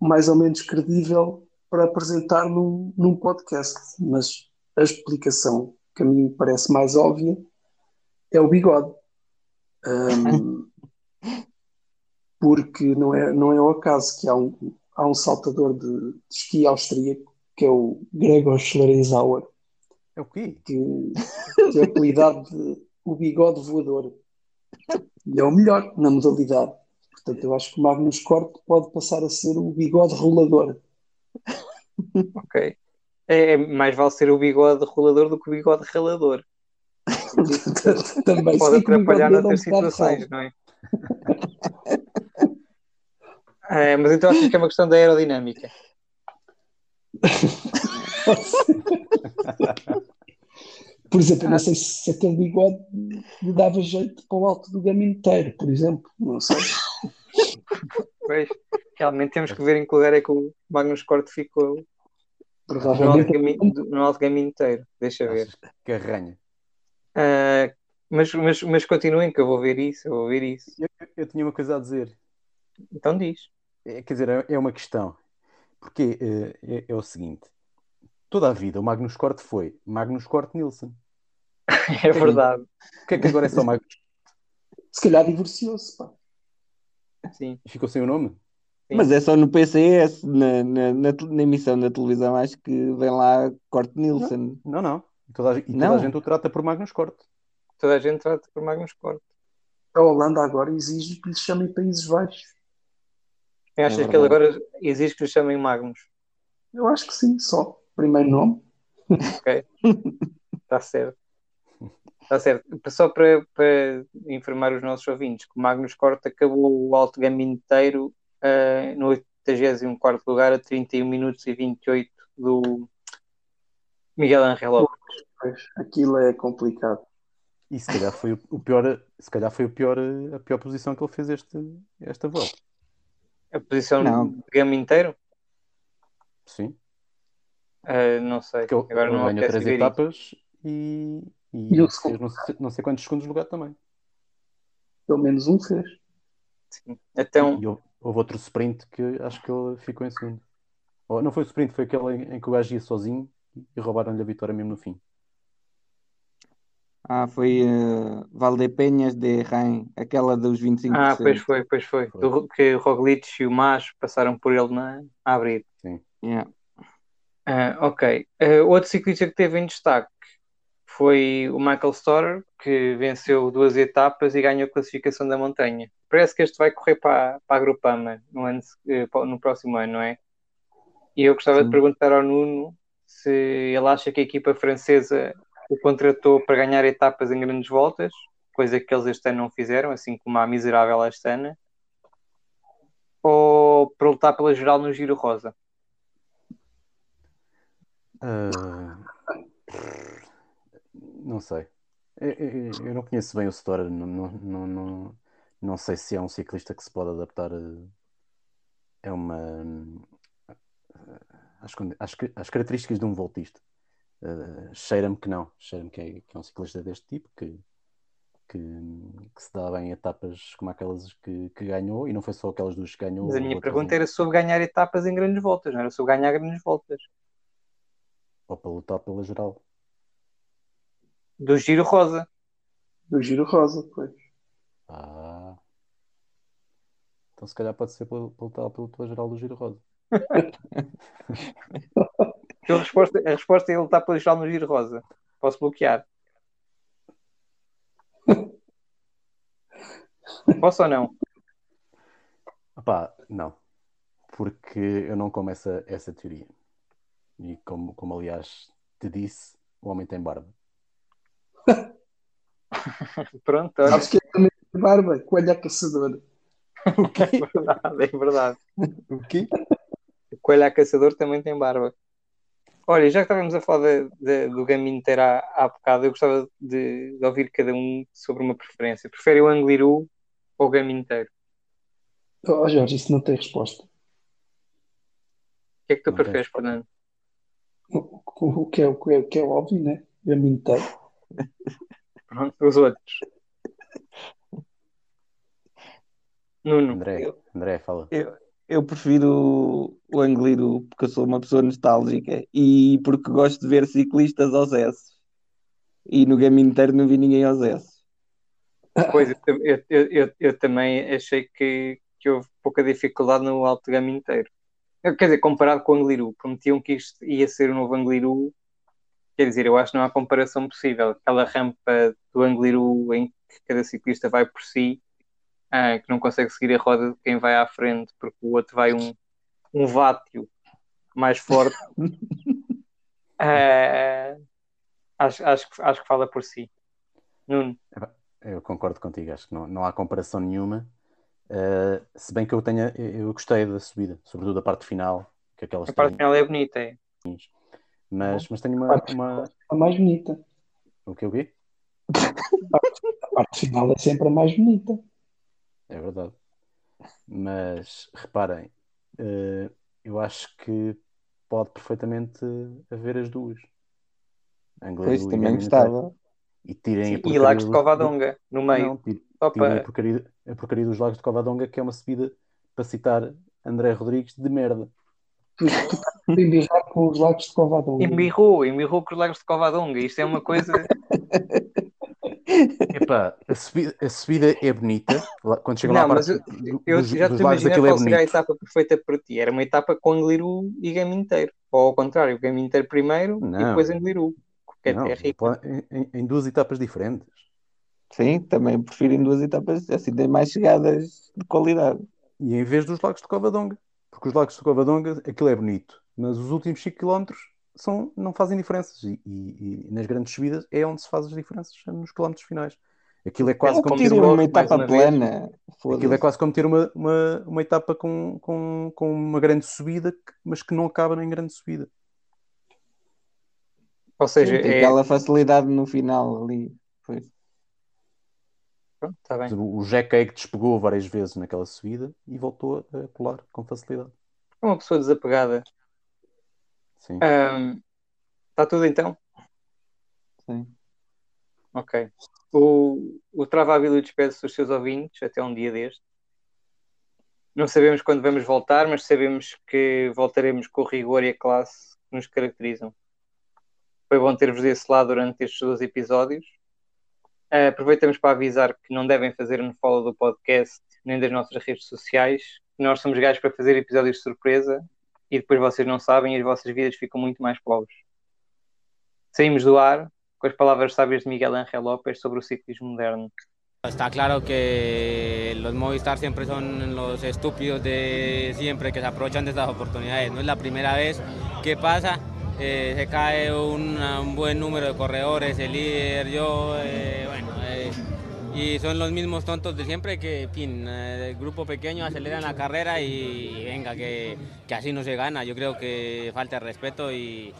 mais ou menos credível para apresentar num, num podcast, mas a explicação que a mim parece mais óbvia é o bigode. <laughs> Ahm, porque não é, não é ao acaso que há um, há um saltador de, de esqui austríaco, que é o Gregor Schlierizauer,
É o quê?
que, que é apelidado de o bigode voador. E é o melhor na modalidade. Portanto, eu acho que o Magnus Corte pode passar a ser o bigode rolador.
Ok. É, é mais vale ser o bigode rolador do que o bigode ralador. <laughs>
Também
Pode
o
atrapalhar
é
noutras situações, não é? É, mas então achas que é uma questão da aerodinâmica?
Por exemplo, eu não sei se aquele bigode lhe dava jeito para o alto do gaminho inteiro, por exemplo. Não sei.
Pois, realmente temos que ver em que lugar é que o Magnus Corte ficou no alto
Provavelmente
caminho, no alto caminho inteiro. Deixa ver.
Que arranha?
Ah, mas, mas, mas continuem que eu vou ver isso, eu vou ver isso.
Eu, eu tinha uma coisa a dizer.
Então diz.
É, quer dizer, é, é uma questão. Porque eh, é, é o seguinte: toda a vida o Magnus Corte foi Magnus Corte Nielsen. <laughs>
É verdade.
O que é que agora é só Magnus?
se calhar divorciou-se. pá.
Sim.
E ficou sem o nome?
Sim.
Mas é só no PCS, na, na, na, na emissão da televisão, acho que vem lá Corte Nielsen.
Não, não. E toda a, e toda
Não.
a gente o trata por Magnus Corte.
Toda a gente trata por Magnus Corte.
A Holanda agora exige que lhe chamem Países Baixos.
Achas
É
que ele agora exige que lhe chamem Magnus?
Eu acho que sim, só. Primeiro nome.
Ok. Está <laughs> certo. Está certo. Só para, para informar os nossos ouvintes que o Magnus Corte acabou o alto gama inteiro ah, no 84 lugar a 31 minutos e 28 do Miguel Angel Lopes.
Aquilo é complicado.
E se calhar foi o, pior, se calhar foi o pior, a pior posição que ele fez este, esta volta.
A posição
Não.
de gama inteiro?
Sim.
Ah, não sei.
Porque ele,
Agora
ele
não
ganhou três etapas e, e,
E o
fez
segundo?
não sei, não sei quantos segundos lugar também.
Pelo menos um fez.
Sim. Então,
E houve, houve outro sprint que acho que ele ficou em segundo. Ou, não foi o sprint, foi aquele em, em que o gajo ia sozinho e roubaram-lhe a vitória mesmo no fim.
Ah, foi uh, Valdepenhas de Rain, aquela dos 25%.
ah, pois foi, pois foi.
Foi.
Do- que o Roglic e o Mas passaram por ele na, a abrir.
Yeah.
Ah, ok. Ah, outro ciclista que teve em destaque foi o Michael Storer, que venceu duas etapas e ganhou a classificação da montanha. Parece que este vai correr para, para a Grupama no, ano, eh, no próximo ano, não é? E eu gostava de
Sim.
perguntar ao Nuno se ele acha que a equipa francesa o contratou para ganhar etapas em grandes voltas, coisa que eles este ano não fizeram, assim como a miserável Astana, ou para lutar pela geral no Giro Rosa.
Ah, não sei. Eu, eu- eu não conheço bem o Storer, não, não, não, não, sei se é um ciclista que se pode adaptar a, é uma condi- às, às características de um voltista. Ah, cheira-me que não, cheira-me que é, que é um ciclista deste tipo que, que, que se dá bem em etapas como aquelas que, que ganhou, e não foi só aquelas duas que ganhou.
Mas a minha pergunta era sobre ganhar etapas em grandes voltas, não era sobre ganhar grandes voltas.
ou para lutar pela geral.
Do Giro Rosa.
Do Giro Rosa, pois.
Ah. Então se calhar pode ser pelo, pelo tal pelo geral do Giro Rosa. <laughs>
a, resposta, a resposta é ele está pelo geral no Giro Rosa. Posso bloquear? Posso ou não?
Opá, não. Porque eu não como essa, essa teoria. E como, como aliás te disse, o homem tem barba. <laughs>
Pronto, olha.
Sabes que é também tem barba? Coelho a caçador. <laughs>
O quê? É verdade, é verdade.
O quê?
O coelho a caçador também tem barba. Olha, já que estávamos a falar de, de, do Gamin ter há, há bocado, eu gostava de, de, ouvir cada um sobre uma preferência. Prefere o Angliru ou o Gamin inteiro?
Oh, Jorge, isso não tem resposta.
O que é que tu
Não
preferes. Fernando?
O, o- o que é, o, que é, o que é óbvio, né? Gamin inteiro. <laughs>
Pronto, os outros. Nuno,
André, André, fala.
Eu prefiro o- Angliru porque eu sou uma pessoa nostálgica e porque gosto de ver ciclistas aos S. E no game inteiro não vi ninguém aos S.
pois eu, eu, eu, eu- eu também achei que, que houve pouca dificuldade no alto gama inteiro. Eu, Quer dizer, comparado com o Angliru, prometiam que isto ia ser o novo Angliru. Quer dizer, eu acho que não há comparação possível. Aquela rampa do Angliru em que cada ciclista vai por si, ah, que não consegue seguir a roda de quem vai à frente, porque o outro vai um, um vátio mais forte. <laughs> Ah, acho, acho, que- acho que fala por si. Nuno,
Eu concordo contigo, acho que não, não há comparação nenhuma. Uh, se bem que eu tenha, eu gostei da subida, sobretudo a parte final, que aquelas
a parte
têm,
final é bonita. É.
mas, mas tenho uma,
Parte
uma...
A mais bonita.
O que o quê? <laughs>
A parte final é sempre a mais bonita.
É verdade. Mas reparem, uh, eu acho que pode perfeitamente haver as duas. Angliru
Pois
e
também gostava.
E tirem a
E Lagos de
do-
Covadonga, no meio.
Não, tirem a porcaria, a porcaria dos Lagos de Covadonga, que é uma subida, para citar André Rodrigues, de merda. <laughs>
Embirrar com os lagos de Covadonga.
Embirrou, embirrou com os Lagos de Covadonga. Isto é uma coisa. <laughs>
Epá, a subida, a subida é bonita. Quando chegam lá
mas
parte
eu, eu
dos,
já te imaginar
aquilo é
qual seria a etapa perfeita para ti. Era uma etapa com Angliru e Gama inteiro. Ou ao contrário, Gama inteiro primeiro e
Não.
depois Angliru. Porque
Não,
é rico.
em- em duas etapas diferentes.
Sim, também prefiro em duas etapas, assim tem mais chegadas de qualidade.
E em vez dos Lagos de Covadonga. Porque os Lagos de Covadonga, aquilo é bonito. Mas os últimos 5 km são, não fazem diferenças. E, e- e nas grandes subidas é onde se faz as diferenças, é nos quilómetros finais. Aquilo é quase como
que
ter uma,
uma etapa
uma vez.
plana.
aquilo é quase como ter uma, uma, uma etapa com, com, com uma grande subida, que- mas que não acaba em grande subida.
Ou seja,
Sim,
é.
aquela facilidade no final ali. Pois.
Pronto, está bem.
O Jack Egg despegou várias vezes naquela subida e voltou a pular com facilidade.
É uma pessoa desapegada.
Sim.
Ahm, Está tudo então?
Sim.
Ok. O, o Travabilo despede-se dos seus ouvintes até um dia deste. Não sabemos quando vamos voltar, mas sabemos que voltaremos com o rigor e a classe que nos caracterizam. Foi bom ter-vos desse lado durante estes dois episódios. Ah, aproveitamos para avisar que não devem fazer um follow do podcast nem das nossas redes sociais. Nós somos gajos para fazer episódios de surpresa e depois vocês não sabem e as vossas vidas ficam muito mais pobres. Saímos do ar com as palavras sábias de Miguel Ángel López sobre o ciclismo moderno.
Está claro que los Movistar siempre son los estúpidos de siempre que se aprovechan de estas oportunidades. No es la primera vez que pasa. eh, se cae una- un buen número de corredores, el líder, yo, eh, bueno, y son los mismos tontos de siempre que, fin, eh, el grupo pequeño aceleran la carrera y, venga, que, que así no se gana. Yo creo que falta respeto y,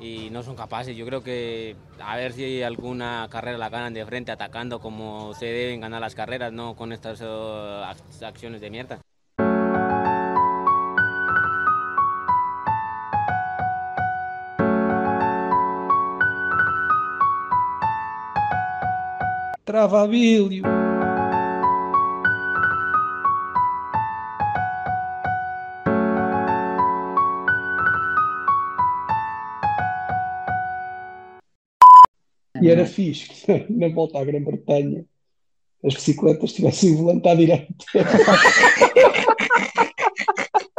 y no son capaces. Yo creo que a ver si alguna carrera la ganan de frente, atacando como se deben ganar las carreras, no con estas eh, ac- acciones de mierda.
Travabilho. E era fixe, que <laughs> na volta à Grã-Bretanha, as bicicletas tivessem o volante à direita. <laughs>